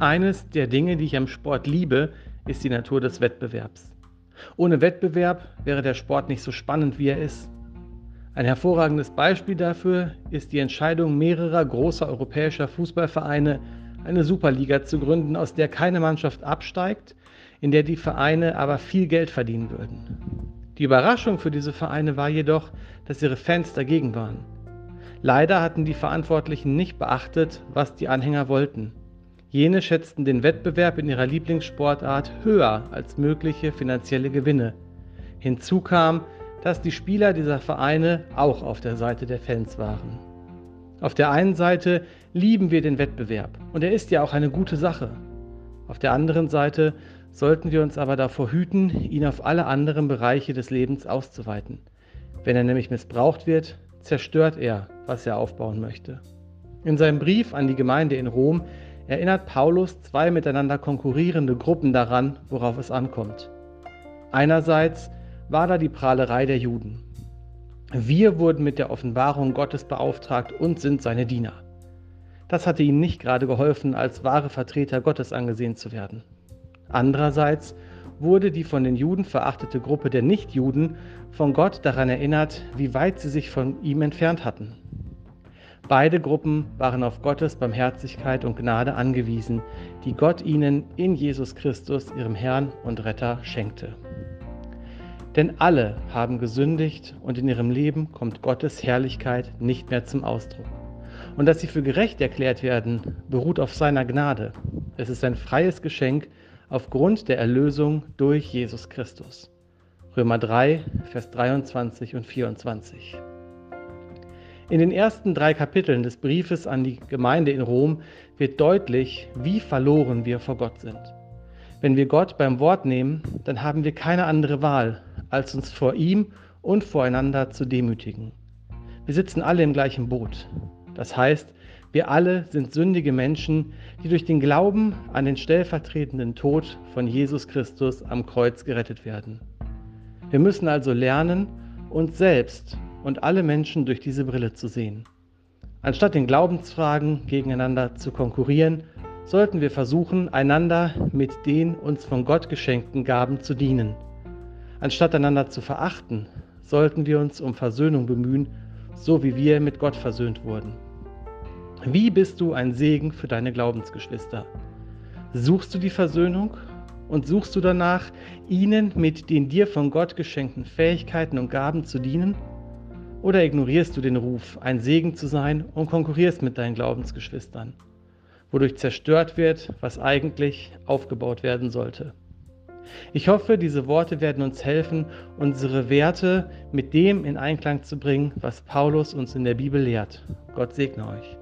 Eines der Dinge, die ich am Sport liebe, ist die Natur des Wettbewerbs. Ohne Wettbewerb wäre der Sport nicht so spannend, wie er ist. Ein hervorragendes Beispiel dafür ist die Entscheidung mehrerer großer europäischer Fußballvereine, eine Superliga zu gründen, aus der keine Mannschaft absteigt, in der die Vereine aber viel Geld verdienen würden. Die Überraschung für diese Vereine war jedoch, dass ihre Fans dagegen waren. Leider hatten die Verantwortlichen nicht beachtet, was die Anhänger wollten. Jene schätzten den Wettbewerb in ihrer Lieblingssportart höher als mögliche finanzielle Gewinne. Hinzu kam, dass die Spieler dieser Vereine auch auf der Seite der Fans waren. Auf der einen Seite lieben wir den Wettbewerb und er ist ja auch eine gute Sache. Auf der anderen Seite sollten wir uns aber davor hüten, ihn auf alle anderen Bereiche des Lebens auszuweiten. Wenn er nämlich missbraucht wird, zerstört er, was er aufbauen möchte. In seinem Brief an die Gemeinde in Rom erinnert Paulus zwei miteinander konkurrierende Gruppen daran, worauf es ankommt. Einerseits war da die Prahlerei der Juden. Wir wurden mit der Offenbarung Gottes beauftragt und sind seine Diener. Das hatte ihnen nicht gerade geholfen, als wahre Vertreter Gottes angesehen zu werden. Andererseits wurde die von den Juden verachtete Gruppe der Nichtjuden von Gott daran erinnert, wie weit sie sich von ihm entfernt hatten. Beide Gruppen waren auf Gottes Barmherzigkeit und Gnade angewiesen, die Gott ihnen in Jesus Christus, ihrem Herrn und Retter, schenkte. Denn alle haben gesündigt und in ihrem Leben kommt Gottes Herrlichkeit nicht mehr zum Ausdruck. Und dass sie für gerecht erklärt werden, beruht auf seiner Gnade. Es ist ein freies Geschenk aufgrund der Erlösung durch Jesus Christus. Römer 3, Vers 23 und 24. In den ersten drei Kapiteln des Briefes an die Gemeinde in Rom wird deutlich, wie verloren wir vor Gott sind. Wenn wir Gott beim Wort nehmen, dann haben wir keine andere Wahl, als uns vor ihm und voreinander zu demütigen. Wir sitzen alle im gleichen Boot. Das heißt, wir alle sind sündige Menschen, die durch den Glauben an den stellvertretenden Tod von Jesus Christus am Kreuz gerettet werden. Wir müssen also lernen, uns selbst und alle Menschen durch diese Brille zu sehen. Anstatt in Glaubensfragen gegeneinander zu konkurrieren, sollten wir versuchen, einander mit den uns von Gott geschenkten Gaben zu dienen. Anstatt einander zu verachten, sollten wir uns um Versöhnung bemühen, so wie wir mit Gott versöhnt wurden. Wie bist du ein Segen für deine Glaubensgeschwister? Suchst du die Versöhnung und suchst du danach, ihnen mit den dir von Gott geschenkten Fähigkeiten und Gaben zu dienen? Oder ignorierst du den Ruf, ein Segen zu sein und konkurrierst mit deinen Glaubensgeschwistern, wodurch zerstört wird, was eigentlich aufgebaut werden sollte? Ich hoffe, diese Worte werden uns helfen, unsere Werte mit dem in Einklang zu bringen, was Paulus uns in der Bibel lehrt. Gott segne euch.